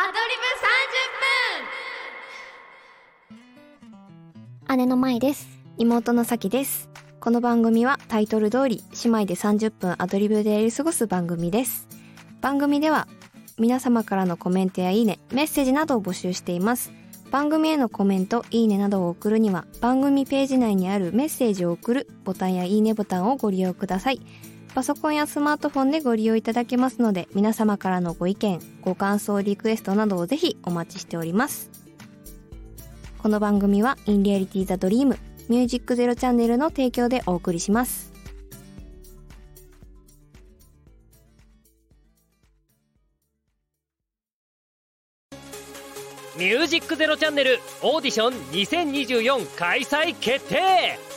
アドリブ姉の舞です。妹のさきです。この番組はタイトル通り姉妹で30分アドリブでやり過ごす番組です。番組では皆様からのコメントやいいね、メッセージなどを募集しています。番組へのコメント、いいねなどを送るには番組ページ内にあるメッセージを送るボタンやいいねボタンをご利用ください。パソコンやスマートフォンでご利用いただけますので皆様からのご意見、ご感想、リクエストなどをぜひお待ちしております。この番組は In Reality the Dream ミュージックゼロチャンネルの提供でお送りします。ミュージックゼロチャンネルオーディション2024開催決定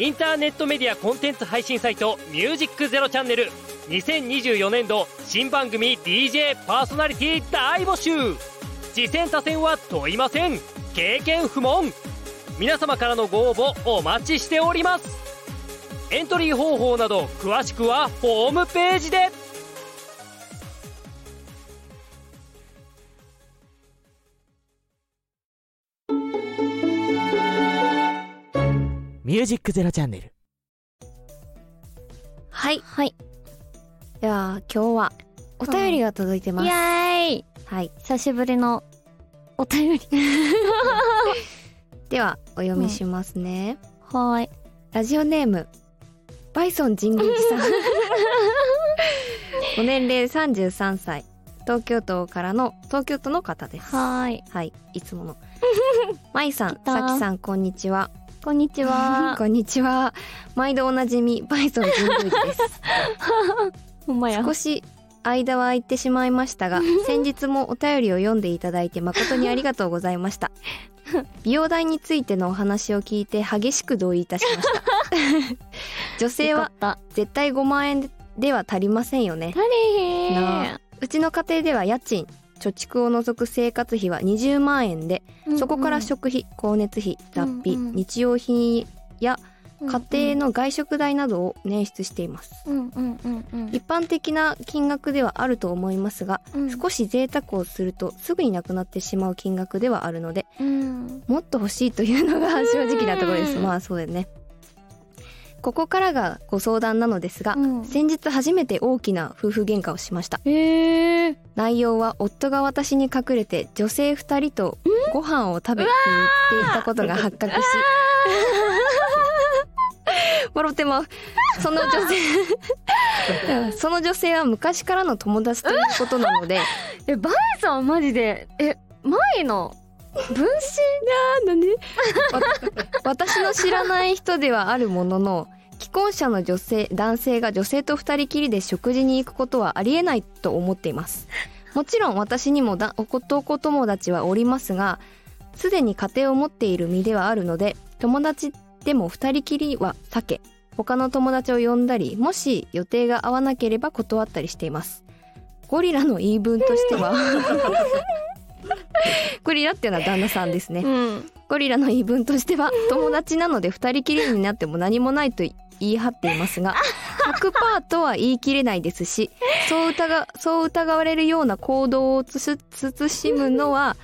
インターネットメディアコンテンツ配信サイトミュージックゼロチャンネル。2024年度新番組 DJ パーソナリティ大募集。次戦他戦は問いません。経験不問。皆様からのご応募お待ちしております。エントリー方法など詳しくはホームページで。ミュージックゼロチャンネル。はい。はい。では今日はお便りが届いてます。イエーイはい。久しぶりのお便り。ではお読みしますね。はーい。ラジオネームバイソン神宮寺さん。ご年齢33歳。東京都からの東京都の方です。はーい。はい。いつもの。まいさん、さきさん、こんにちは。こんにちは。こんにちは。毎度おなじみ、バイソン神宮寺です。ほんまや。少し間は空いてしまいましたが、先日もお便りを読んでいただいて誠にありがとうございました。美容代についてのお話を聞いて激しく同意いたしました。女性は。絶対5万円では足りませんよね。足りへなあうちの家庭では家賃、貯蓄を除く生活費は20万円で、ん。そこから食費、光熱費、雑費、うんうん日用品や家家庭の外食代などを捻出しています。うんうんうんうん。一般的な金額ではあると思いますが、うん少し贅沢をするとすぐになくなってしまう金額ではあるので、うん。もっと欲しいというのが正直なところです。うんまあそうだよね。ここからがご相談なのですが、うん。先日初めて大きな夫婦喧嘩をしました。内容は夫が私に隠れて女性二人とご飯を食べに行っていたことが発覚し、笑ってまう。その女性、その女性は昔からの友達ということなので、え、バイさんマジで、え、前の分身？なんで私の知らない人ではあるものの既婚者の女性男性が女性と二人きりで食事に行くことはありえないと思っています。もちろん私にもだ男友達はおりますがすでに家庭を持っている身ではあるので友達でも二人きりは避け他の友達を呼んだりもし予定が合わなければ断ったりしています。ゴリラの言い分としては。ゴリラっていうのは旦那さんですね、うん。ゴリラの言い分としては友達なので二人きりになっても何もないと言い張っていますが100%とは言い切れないですしそう疑そう疑われるような行動をつつ慎むのは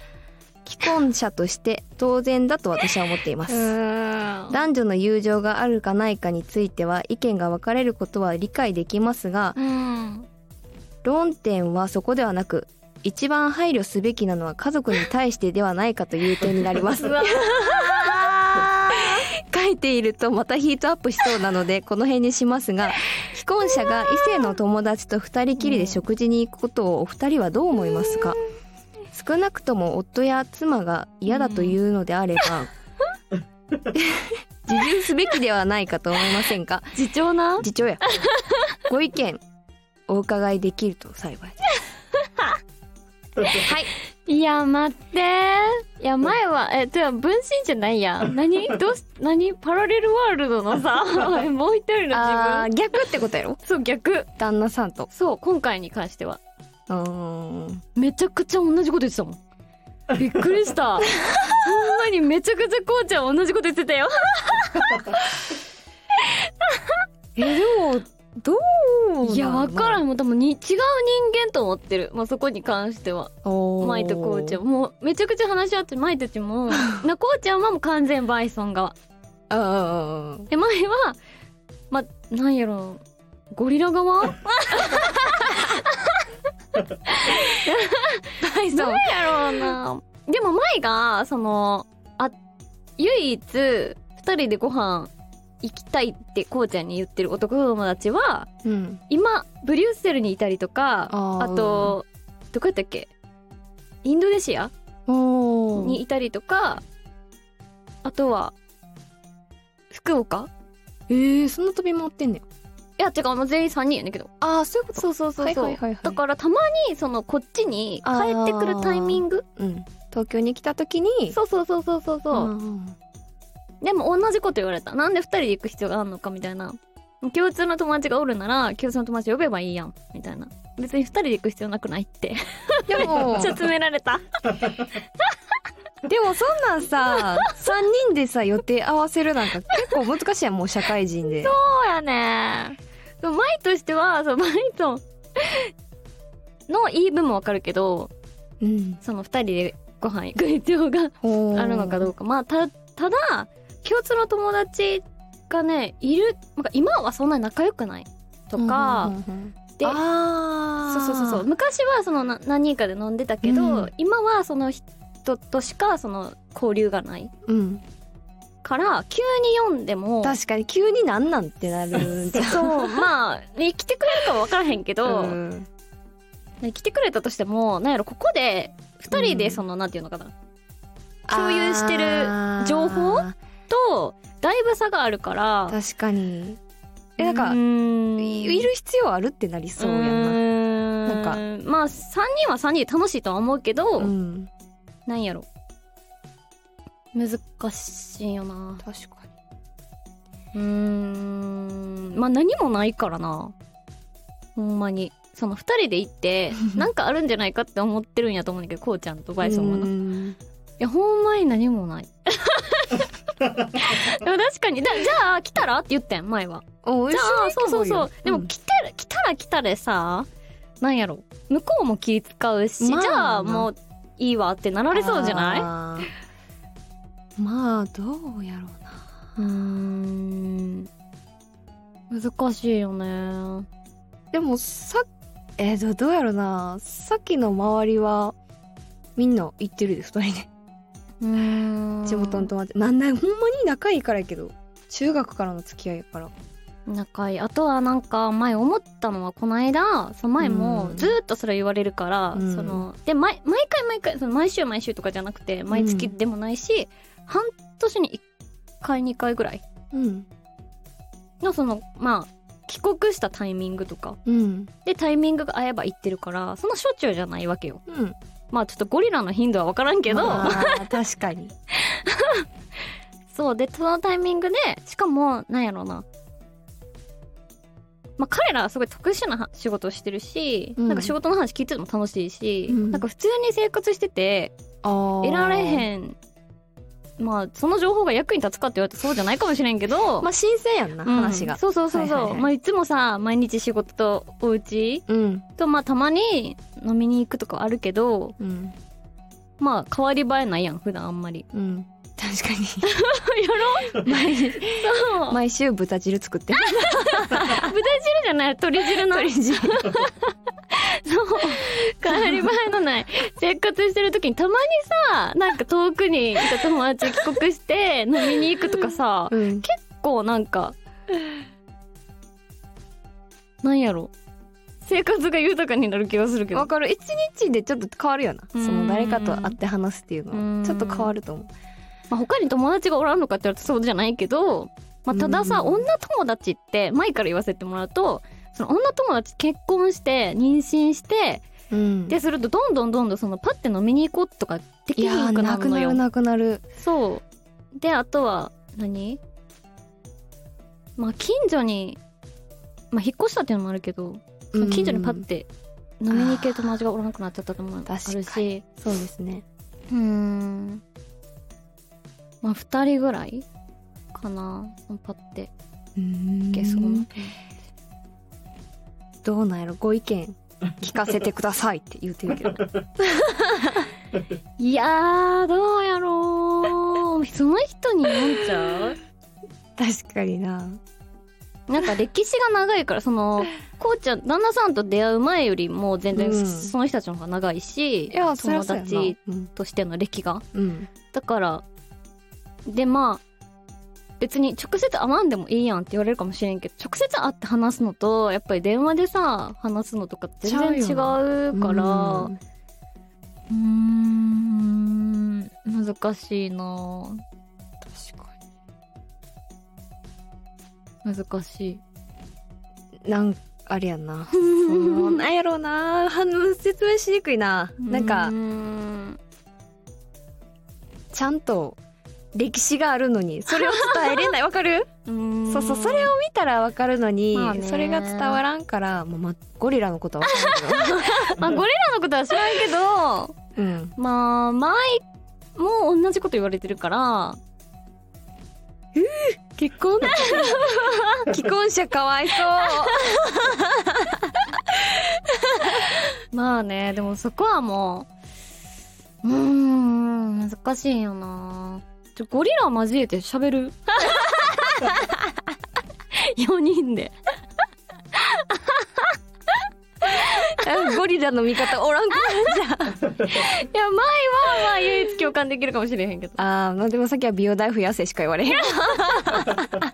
既婚者として当然だと私は思っています。うん。男女の友情があるかないかについては意見が分かれることは理解できますがうん。論点はそこではなく一番配慮すべきなのは家族に対してではないかという点になります。書いているとまたヒートアップしそうなのでこの辺にしますが既婚者が異性の友達と二人きりで食事に行くことをお二人はどう思いますか？少なくとも夫や妻が嫌だというのであれば 自重すべきではないかと思いませんか？自重な？次長や。ご意見お伺いできると幸いですはいいや、待って。いや、前は、え、てか、分身じゃないやん。何？どうし、何？パラレルワールドのさ、もう一人の自分。逆ってことやろ？そう、逆。旦那さんとそう、今回に関しては。うーんめちゃくちゃ同じこと言ってたもん。びっくりした。ほんまにめちゃくちゃこうちゃん同じこと言ってたよ。えでもどういやわからん。んもう多分に違う人間と思ってる。まあそこに関しては。舞とこうちゃん。もうめちゃくちゃ話し合って舞たちも なこうちゃんはもう完全バイソン側。うんうんうんで舞はまなんやろゴリラ側？バイソン。なんやろうな。でも舞がそのあ唯一二人でご飯行きたいってこうちゃんに言ってる男友達はうん。今ブリュッセルにいたりとかあとどこやったっけ？インドネシアおにいたりとかあとは福岡？えー、そんな飛び回ってんねんいやてかもう全員3人やねんけど。ああそういうこと。そうそうそうそう、はいはいはいはい。だからたまにそのこっちに帰ってくるタイミング？うん。東京に来た時に。そうそうそうそうそう。そう、んでも同じこと言われた。なんで2人で行く必要があるのかみたいな。共通の友達がおるなら共通の友達呼べばいいやん。みたいな。別に2人で行く必要なくないって。でもちょっと詰められた。でもそんなんさ3人でさ予定合わせるなんか結構難しいやんもう社会人で。そうやね。でも舞としてはそう舞との言い分もわかるけどうん。その2人でご飯行く必要があるのかどうか。まあたただ共通の友達がねいるなんか今はそんなに仲良くない？とか、であそうそうそうそう。昔はそのな何人かで飲んでたけど、うん今はその人としかその交流がない。うん。から急に読んでも確かに急になんなんってなる そうまあね来てくれるかは分からへんけど、うん。ね来てくれたとしてもなんやろここで2人でその、なんていうのかな共有してる情報あとだいぶ差があるから。ー確かに。えなんかいいる必要あるってなりそうやな。なんか。まあ3人は3人で楽しいとは思うけど、うん。なんやろ。難しいよな。確かうーん。まあ何もないからな。ほんまに。その2人で行って なんかあるんじゃないかって思ってるんやと思うんだけどこうちゃんとバイソンはな、いうん。やほんまに何もない 確かに。だじゃあ来たらって言ったやん前は。おじゃあそうそうそう。でもん来てる来たら来たでさなんやろ。向こうも気使うし、まあ。じゃあもういいわってなられそうじゃない？まあどうやろうな。うーん。難しいよね。でもさえー、どどうやろうな。さっきの周りはみんな行ってるで二人で地元の友達なんだほんまに仲いいからやけど。中学からの付き合いやから。仲いい。あとはなんか前思ったのはこの間その前もうん。ずーっとそれ言われるから、うん。そので毎毎回毎回その毎週毎週とかじゃなくて毎月でもないし、半年に1回2回ぐらいうん。のそのまあ帰国したタイミングとか。うん。でタイミングが合えば行ってるからそのしょっちゅうじゃないわけよ。うんまあちょっとゴリラの頻度は分からんけど、まあ確かに。そうでそのタイミングでしかもなんやろうな。まあ彼らはすごい特殊なは仕事をしてるし、うん。なんか仕事の話聞いてても楽しいし、うん。なんか普通に生活しててあ得られんへんまあその情報が役に立つかって言われたらそうじゃないかもしれんけど、まあ新鮮やんなうん。話が。そうそうそうそう、はいはいはい。まあいつもさ毎日仕事とお家うん。とまあたまに飲みに行くとかあるけどうん。まあ変わり映えないやん普段あんまり。うん。確かに。やろ？毎そう。毎週豚汁作ってる。豚汁じゃない鶏汁の鶏汁そう。変わり映えのない。生活してる時にたまにさなんか遠くにいた友達帰国して飲みに行くとかさうん。結構なんかなんやろ。生活が豊かになる気がするけど。わかる。一日でちょっと変わるよな。そうん。の誰かと会って話すっていうのうん。はちょっと変わると思う。まあ、他に友達がおらんのかって言われたらそうじゃないけど、まあ、たださ、うん。女友達って前から言わせてもらうとその女友達結婚して妊娠してうん。でするとどんどんどんどんそのパッて飲みに行こうとかできいやーひんくなるのよ。なくなるなくなる。そう。であとは何？まあ近所にまあ引っ越したっていうのもあるけど、近所にパッて飲みに行ける友達がおらなくなっちゃったともあるし。そうですね。うーん。まあ2人ぐらいかな。パッて。うん。いけそうなどうなんやろご意見聞かせてくださいって言ってるけど。いやーどうやろう。その人に読んじゃう？確かにな。なんか歴史が長いからそのこうちゃん旦那さんと出会う前よりも全然うん。その人たちの方が長いし、うやな。達うん、としての歴が。うん、だからでまあ別に直接会わんでもいいやんって言われるかもしれんけど直接会って話すのとやっぱり電話でさ話すのとか全然違うからうん。難しいな。確か難しい。になんあれやんな。そうなんやろうな。説明しにくいな。なんかちゃんと歴史があるのにそれを伝えれない。わかる？うそうそうそれを見たらわかるのに、まあね。それが伝わらんからもう、ま、ゴリラのことはまあゴリラのことは知らんけど うん。まあ前も同じこと言われてるから結婚？既婚者かわいそう。まあねでもそこはもううーん難しいよなちょゴリラ交えて喋る？4人で。ゴリラの味方おらんくなるじゃんいや前はまあ唯一共感できるかもしれへんけど。ああでもさっきは美容大増やせしか言われへん。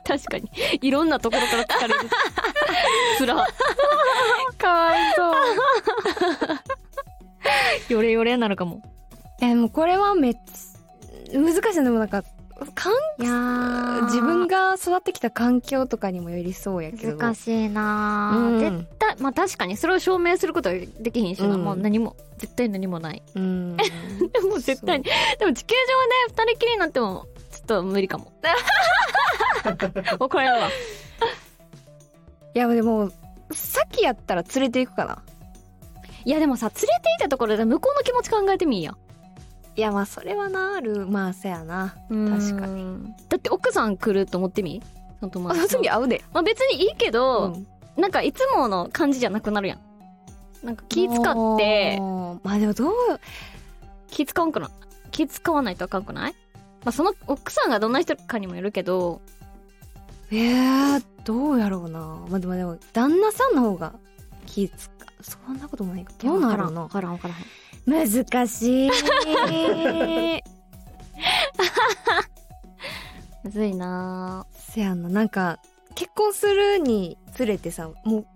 確かに。いろんなところから聞かれる。つらかわいそう。ヨレヨレになるかも。えでもこれはめっちゃ難しいでもなんかかんいやー。自分が育ってきた環境とかにもよりそうやけど。難しいなうん。ー、絶対まあ確かにそれを証明することはできひんしな、うん。もう何も絶対何もない。うん。でも絶対にでも地球上で二人きりになってもちょっと無理かも。怒られるわ。いやでもさっきやったら連れていくかな。いやでもさ連れて行ったところで向こうの気持ち考えてみいやいやまあそれはなあるまあそやな。確かに。だって奥さん来ると思ってみ？その友達と。時会うで、まあ別にいいけど、うん。なんかいつもの感じじゃなくなるやん。なんか気使って。まあでもどう気使わんくな気使わないとあかんくない？まあその奥さんがどんな人かにもよるけど。えー、どうやろうな。まあでもでも旦那さんの方が気使う。そんなこともないか。どうなるの？わからん。わからんわからん難しい。むずいな。せやんな。なんか結婚するにつれてさもう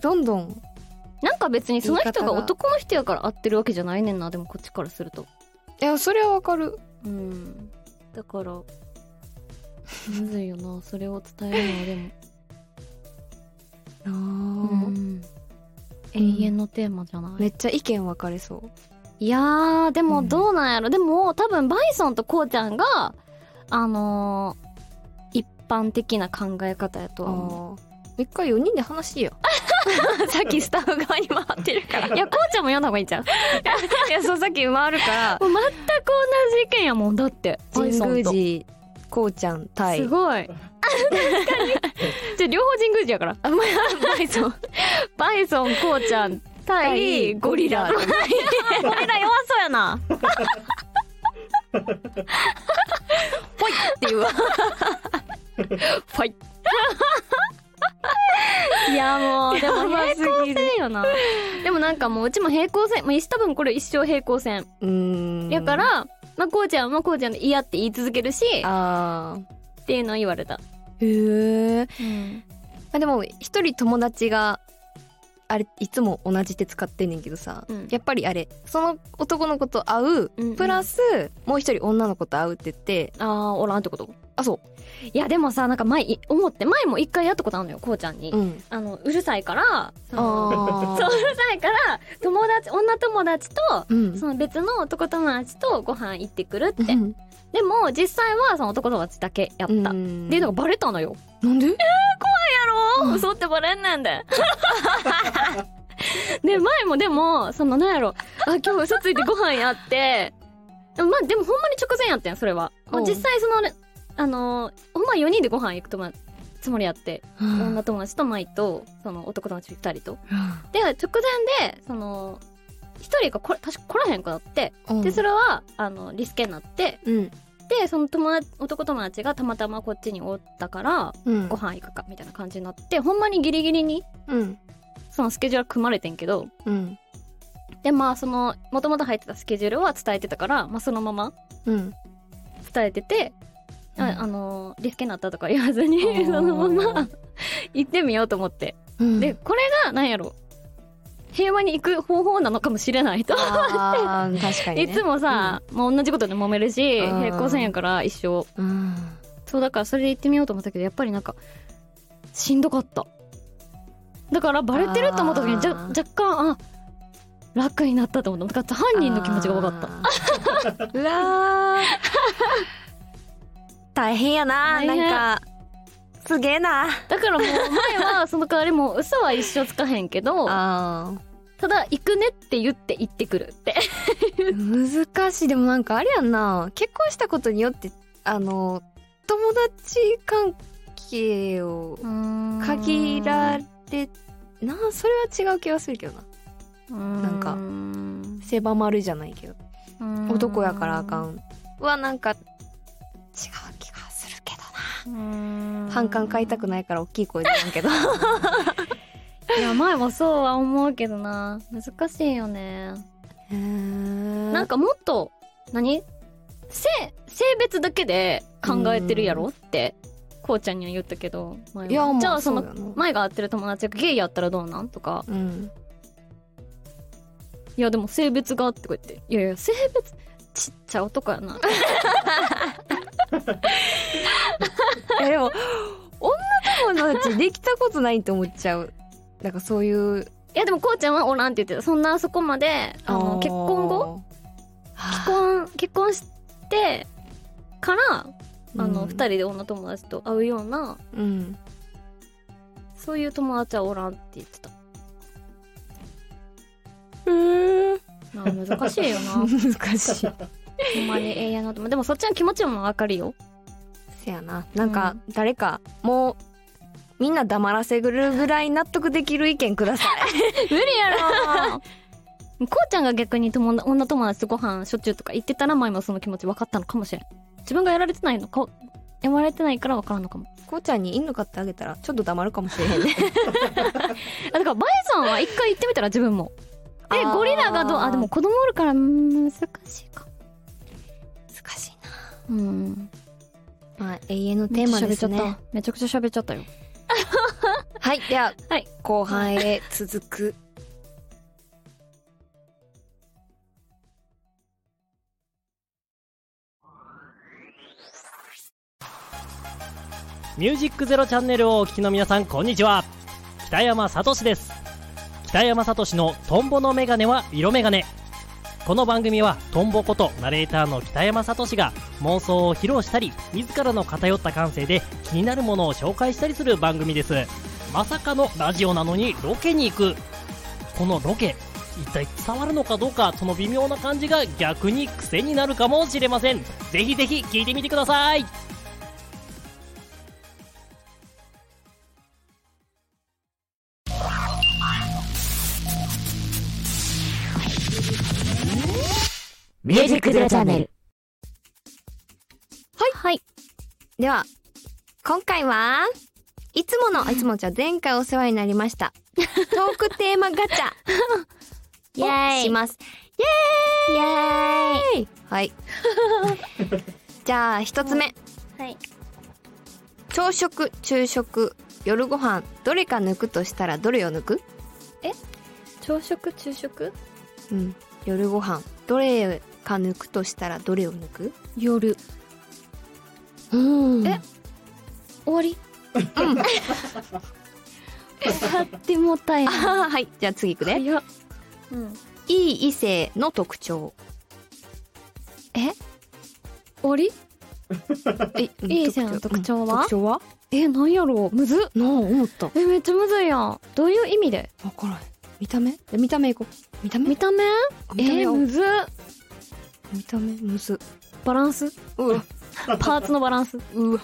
どんどんなんか別にその人が男の人やから会ってるわけじゃないねんな。でもこっちからすると。いやそれはわかる。うん。だからむずいよな。それを伝えるのはでも。あー。うん永遠のテーマじゃない、めっちゃ意見分かれそう。いやーでもどうなんやろ、でも多分バイソンとこうちゃんがあのー一般的な考え方やとは思あー。一回4人で話しよ。う さっきスタッフ側に回ってるから。ういやこうちゃんも読んだ方がいいんちゃう？いやそうさっき回るから。全く同じ意見やもんだって。神宮寺こうちゃん対すごい。じゃあ両方神宮寺やから。あ、まあ、バイソン。バイソン、こうちゃん対ゴリラ。ゴリラ弱そうやな。っていうわファイ。いやもう、でも平行線よな。でもなんかもううちも平行線、まあ、多分これ一生平行線。うーんやから、まあこうちゃんはこうちゃんで嫌って言い続けるし、あっていうのを言われた。ーへえうん。あでも一人友達があれいつも同じ手使ってんねんけどさ、うん。やっぱりあれその男の子と会う、うんうん。プラスもう一人女の子と会うって言ってあー、おらんってこと？あそいやでもさなんか前い思って前も一回やったことあるのよこうちゃんに、ううん。あのうるさいからそううるさいから友達女友達とうん。その別の男友達とご飯行ってくるって、うん。でも実際はその男友達だけやった、ってうん。いうのがバレたのよ。なんで？やろ嘘ってバレんねん でで前もでもそのなんやろ。あ今日嘘ついてご飯やって。でもまあでもほんまに直前やったんそれは、実際そのねあのーほんま4人でご飯行く友達つもりやって、うん。女友達と舞とその男友達2人と。で直前でその1人がこれ確か来らへんくなって、うん。でそれはあのリスケになって。うんでその友達男友達がたまたまこっちにおったからうん。ご飯行くかみたいな感じになってほんまにギリギリにうん。そのスケジュールは組まれてんけどうん。でまあそのもともと入ってたスケジュールは伝えてたから、まあ、そのままうん。伝えてて、うん。ああのリスケになったとか言わずに そのまま行ってみようと思って、うん。でこれが何やろ平和に行く方法なのかもしれないと、あー確かにね。いつもさ、まあ、同じことで揉めるしうん。平行線やから一生うん。そうだからそれで行ってみようと思ったけどやっぱりなんかしんどかった。だからバレてると思った時にじゃ若干あ楽になったと思った。犯人の気持ちが分かった。た うわー。大変やななんか。すげえな。だからもう前はその代わりもう嘘は一生つかへんけど あただ行くねって言って行ってくるって。ー難しい。でもなんかあれやんな。結婚したことによってあの友達関係を限られなそれは違う気がするけどな。なんか狭まるじゃないけど。男やからあかん。はなんか違う気がするけどな。反感買いたくないから大きい声で言うけど いや前もそうは思うけどな。難しいよね。ななんかもっと何？性性別だけで考えてるやろ？ってこうちゃんには言ったけど前は。いやまあじゃあその前が会ってる友達がゲイやったらどうなん？とか。うん。いやでも性別がってこう言って。いやいや性別ちっちゃい男やな。えでも女友達できたことないって思っちゃうなんかそういういやでもこうちゃんはおらんって言ってた。そんなそこまであの結婚後？結婚結婚してからあの、うん二人で女友達と会うようなうん。そういう友達はおらんって言ってた。なあ難しいよな。ほ 難しい。んまに永遠の友でもそっちの気持ちもわかるよ。せやな。なんか誰かもうみんな黙らせるぐらい納得できる意見ください。無理やろ。こうちゃんが逆に友達女友達とご飯しょっちゅうとか言ってたら前もその気持ち分かったのかもしれん。自分がやられてないのかやられてないから分からんのかも。こうちゃんに犬飼ってあげたらちょっと黙るかもしれへんね。あだからバイソンは一回言ってみたら自分も。でゴリラがどうあでも子供おるからうん難しいか。難しいうん。なまあ永遠のテーマですね。めちゃくちゃ喋っちゃったよはいでは、はい。後半へ続く。ミュージックゼロチャンネルをお聞きの皆さんこんにちは。北山さとしです。北山さとしのトンボのメガネは色メガネ。この番組はトンボことナレーターの北山さとしが妄想を披露したり自らの偏った感性で気になるものを紹介したりする番組ですまさかのラジオなのにロケに行く。このロケ一体伝わるのかどうかその微妙な感じが逆に癖になるかもしれません。ぜひぜひ聞いてみてください。ミュージックゼロチャンネル。はい。はい。では今回は？いつものいつもじゃ前回お世話になりました。トークテーマガチャ。イエーイ。をします。イエーイ。はい。じゃあ一つ目。はい。朝食昼食夜ご飯どれか抜くとしたらどれを抜く？朝食昼食？うん。夜ご飯。どれか抜くとしたらどれを抜く？夜。うん。え？終わり？うん。さってもたやん。あーはい。じゃあ次いくね。早っ。うん。いい異性の特徴。終わり？えいい異性の特徴。は？うん。特徴は？えなんやろう。むずっ。なあ思った。えめっちゃむずいやん。どういう意味で？分からん。見た目？で見た目いこう。見た目？見た目？え見た目をー、むずっ。見た目むず。バランス？うわ。パーツのバランス？うわ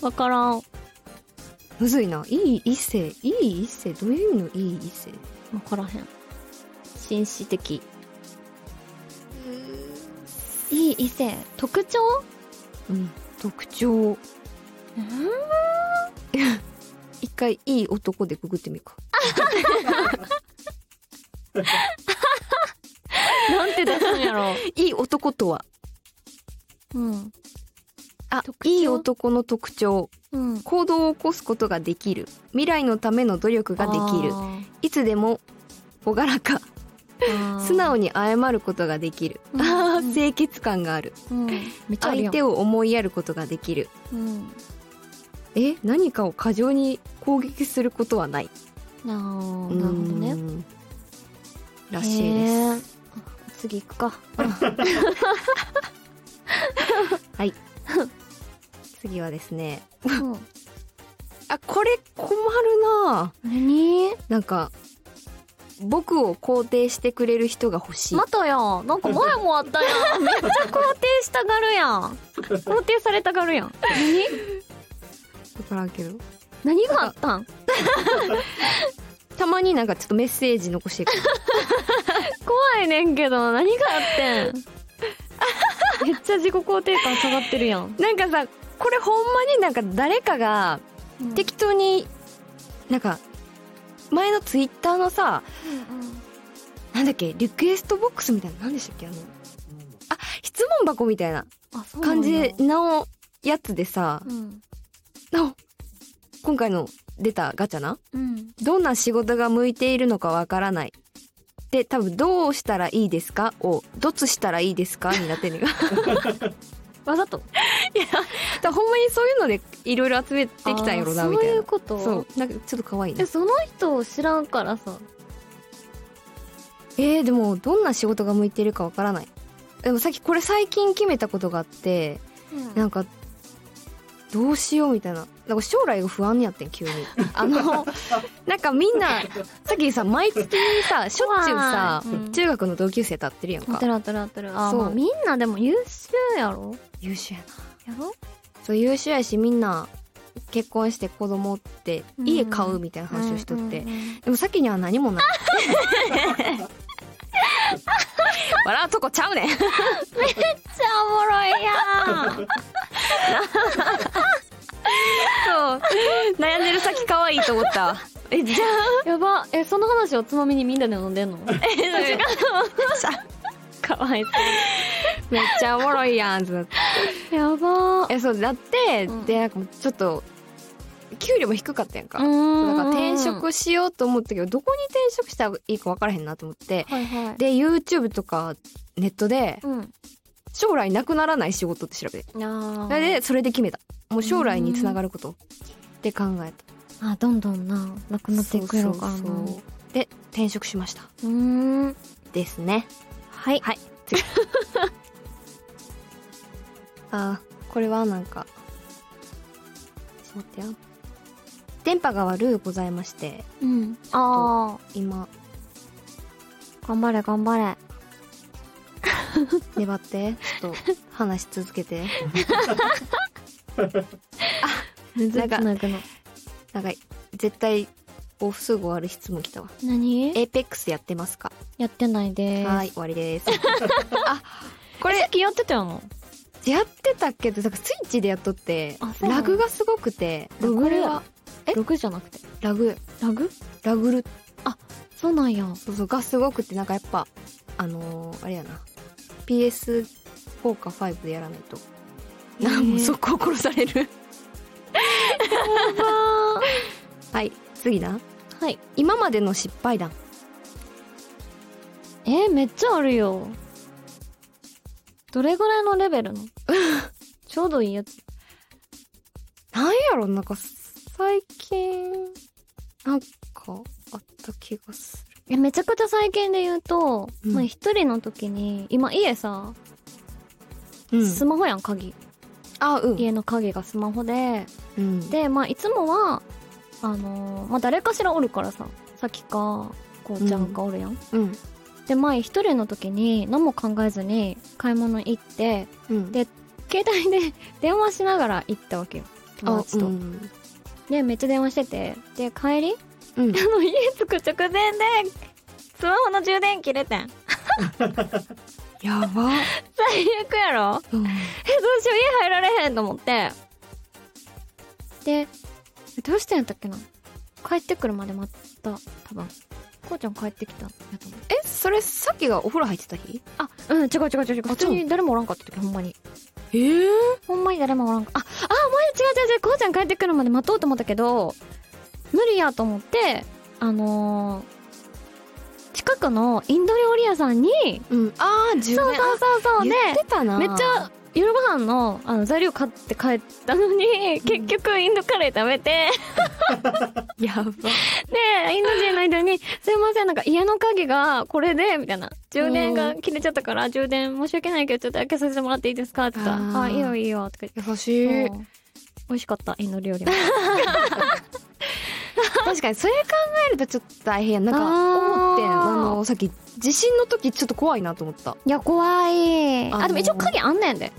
わ わからん。むずいな。いい異性いい異性どういう意味のいい異性わからへん。紳士的。いい異性特徴？うん。特徴。一回いい男でググってみるか。なんて出すんやろ。いい男とは。うんあいい男の特徴。うん。行動を起こすことができる。未来のための努力ができる。あいつでも朗らか。ー。素直に謝ることができる。うん。あ ー清潔感がある。うん。相手を思いやることができる。うん。え何かを過剰に攻撃することはない。なるほどね。うん。らしいです。次行くか。はい次はですねうん。あこれ困るな。何？なんか僕を肯定してくれる人が欲しい、またやん。なんか前もあったやん。めっちゃ肯定したがるやん。肯定されたがるやん。何？分からんけど何があったん？たまになんかちょっとメッセージ残してくる。怖いねんけど何があってん？めっちゃ自己肯定感下がってるやん、なんかさこれほんまになんか誰かが適当になんか前のツイッターのさなんだっけリクエストボックスみたいな何でしたっけあのあ質問箱みたいな感やじのやつでさうん。な今回の出たガチャなうん。どんな仕事が向いているのかわからない。で多分どうしたらいいですかをどつしたらいいですかになってんねんがわざと。だほんまにそういうのでいろいろ集めてきたんやろなみたいな。そういうこと？そう。なんかちょっと可愛いな。えその人を知らんからさ。えー、でもどんな仕事が向いてるかわからない。でもさっきこれ最近決めたことがあってなんかどうしようみたいな。なんか将来が不安になってん急に。あの なんかみんなさっきさ毎月さしょっちゅうさ、うん。中学の同級生と会ってるやんか。当たる当たる当たる。あーそう。まあみんなでも優秀やろ。優秀やな。やろ？そう優秀やしみんな結婚して子供って家買うみたいな話をしとって、うんうんうん。でも先には何もない。笑うとこちゃうねん。めっちゃおもろいやんそう。悩んでる先可愛いと思った。わえじゃあ。やば。えその話をつまみにみんなで飲んでんの？かわいそめっちゃおもろいやんってなってうやば。えそうだって、うん。でなんかもうちょっと給料も低かったやんか、んだから転職しようと思ったけどどこに転職したらいいか分からへんなと思って。はいはい。で YouTube とかネットでうん将来なくならない仕事って調べて。でそれで決めた。もう将来につながること。って考えた。あどんどんななくなっていくやろうからで転職しました。うーん。ですね。はい。はい。次。あーこれはなんか。ちょっと待ってよ。電波が悪うございまして。うん。ああ今。頑張れ頑張れ粘ってちょっと話し続けて。むずなんかつなんか絶対おすぐ終わる質問来たわ。何？エーペックスやってますか？やってないで。ーすはい終わりです。あこれさっきやってたよなやってたけどなんかスイッチでやっとってラグがすごくてラグ？これはえ？ログじゃなくて？ラグ。ラグ？ラグル。そうなんや。そうそうがすごくてなんかやっぱあのー、あれやな PS4 か5でやらないと。へー。なんも速攻殺される。はい次なはい。今までの失敗談。えー、めっちゃあるよ。どれぐらいのレベルの？ちょうどいいやつ。なんやろなんか最近なんかあった気がすめちゃくちゃ最近で言うと、うん。まあ一人の時に今家さ、るスマホやん鍵。あうん。家の鍵がスマホでうん。でまあいつもはあのーまあ誰かしらおるからささきかこうちゃんかおるやん、うん。で前一人の時に何も考えずに買い物行ってうん。で携帯で 電話しながら行ったわけよ友達と、うん。でめっちゃ電話しててで帰りうん。あの家着く直前でスマホの充電切れてん。やば、最悪やろ？うん、えどうしよう？家入られへんと思って。でどうしてんやったっけな？帰ってくるまで待った多分。こうちゃん帰ってきたんやと思う。えそれさっきがお風呂入ってた日？あうん違う違う違う違う。普通に誰もおらんかった時ほんまに。ええほんまに誰もおらんかああお前違う違う違う。こうちゃん帰ってくるまで待とうと思ったけど無理やと思ってあのー近くのインド料理屋さんにうん。ああ充電そうそうそうそう。でめっちゃ夜ご飯のあの材料買って帰ったのに、結局インドカレー食べて。やば。でインド人の人に「すいませんなんか家の鍵がこれで」みたいな「充電が切れちゃったから充電申し訳ないけどちょっと開けさせてもらっていいですか?」って言ったら「あいいよいいよ」とか言って。優しい。美味しかったインド料理も 確かにそれ考えるとちょっと大変やなんか思ってんあのさっき地震の時ちょっと怖いなと思った。いや怖い。あでも一応鍵あんねんで。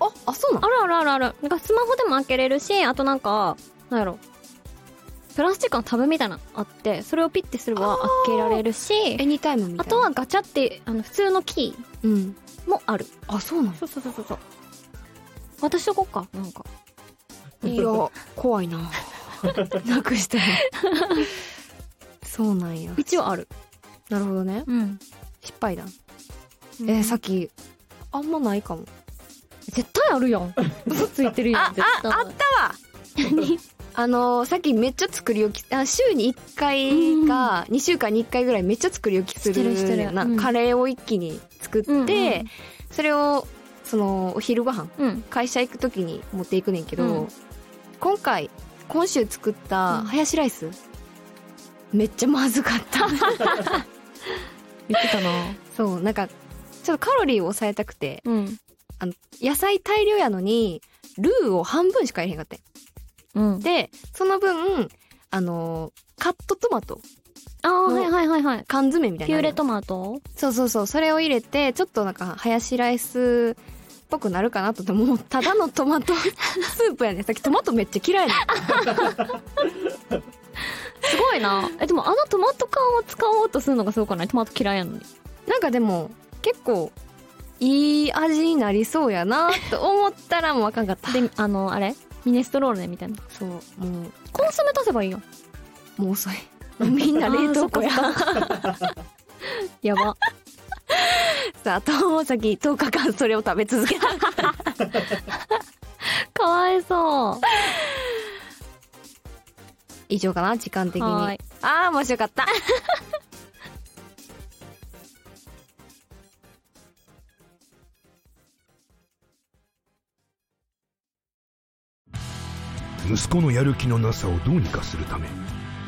ああそうなのあるあるあるある。なんかスマホでも開けれるしあとなんかなんやろ。プラスチックのタブみたいなのあってそれをピッてすれば開けられるしエニタイムみたいな。あとはガチャってあの普通のキうん。ーもある。あそうなのそうそうそうそうそう。渡しとこっかなんか。いや怖いな なくしたらそうなんや。一応ある。なるほどね。うん。失敗だえーさっきあんまないかも。絶対あるやん。嘘ついてるやん。あああったわ。あのーさっきめっちゃ作り置きあ週に1回か2週間に1回ぐらいめっちゃ作り置きするしてるしてる。なうん。カレーを一気に作って、うんうん。それをそのお昼ご飯うん。会社行く時に持っていくねんけど、うん。今回今週作ったうん。ハヤシライス、めっちゃまずかった。言ってたな。そうなんかちょっとカロリーを抑えたくて。うん。野菜大量やのにルーを半分しか入れへんかって。んうん。でその分あのーカットトマト。ああはいはいはいはい。缶詰みたいなピューレトマト？そうそうそう。それを入れてちょっとなんかハヤシライスっぽくなるかなと思ってもう。ただのトマト スープやね。んさっきトマトめっちゃ嫌いなの すごいな。えでもあのトマト缶を使おうとするのがすごくない？トマト嫌いやのに。なんかでも結構いい味になりそうやなと思ったらもうあかんかった。であのあれ？ミネストローネみたいな。そう。もう。コンソメ足せばいいよもう遅い。みんな冷凍庫や。やば さあとさっき10日間それを食べ続けた。かわいそう。以上かな時間的に。ああ面白かった。息子のやる気のなさをどうにかするため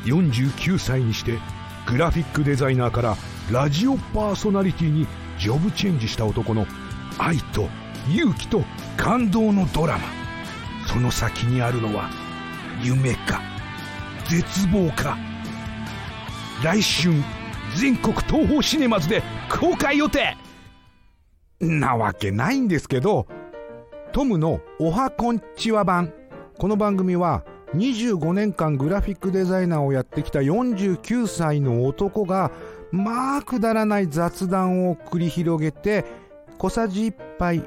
49歳にしてグラフィックデザイナーからラジオパーソナリティにジョブチェンジした男の愛と勇気と感動のドラマ。その先にあるのは夢か絶望か。来春全国東宝シネマズで公開予定。なわけないんですけどトムのおはこんちは版。この番組は25年間グラフィックデザイナーをやってきた49歳の男がまあくだらない雑談を繰り広げて小さじ1杯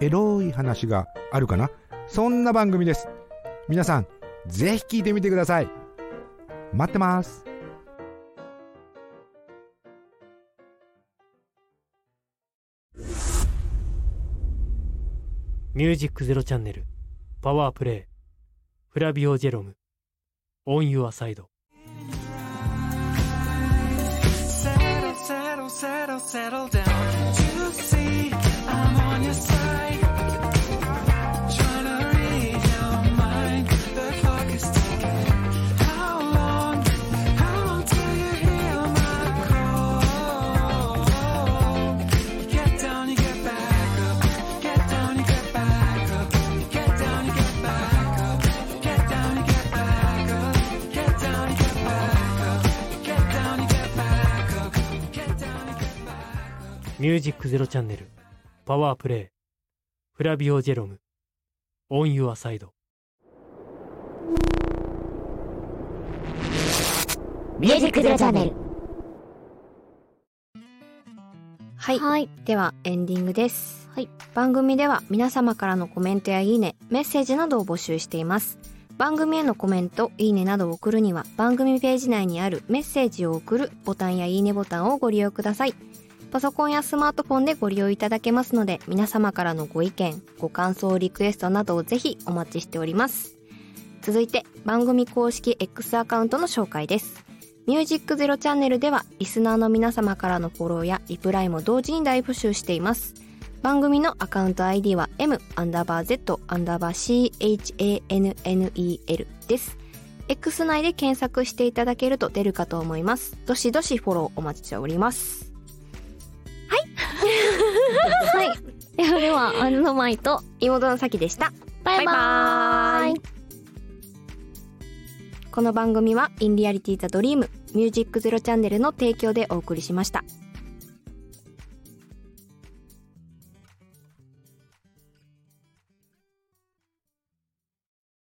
エロい話があるかな？そんな番組です。皆さんぜひ聞いてみてください。待ってます。ミュージックゼロチャンネルパワープレイフラビオ・ジェロム。オン・ユア・サイド Settle down. ミュージックゼロチャンネル、パワープレイ、フラビオ・ジェロム、オン・ユア・サイド。ミュージックゼロチャンネル。はい。はいでは、エンディングです。はい。番組では皆様からのコメントやいいね、メッセージなどを募集しています。番組へのコメント、いいねなどを送るには、番組ページ内にあるメッセージを送るボタンやいいねボタンをご利用ください。パソコンやスマートフォンでご利用いただけますので皆様からのご意見ご感想リクエストなどをぜひお待ちしております。続いて番組公式 X アカウントの紹介です。ミュージックゼロチャンネルではリスナーの皆様からのフォローやリプライも同時に大募集しています。番組のアカウント ID は M アンダーバー Z アンダーバー CHANNEL です。X 内で検索していただけると出るかと思います。どしどしフォローお待ちしております。はい。ではではアンノマイと妹のさきでした。バイバーイ。この番組はインリアリティザドリームミュージックゼロチャンネルの提供でお送りしました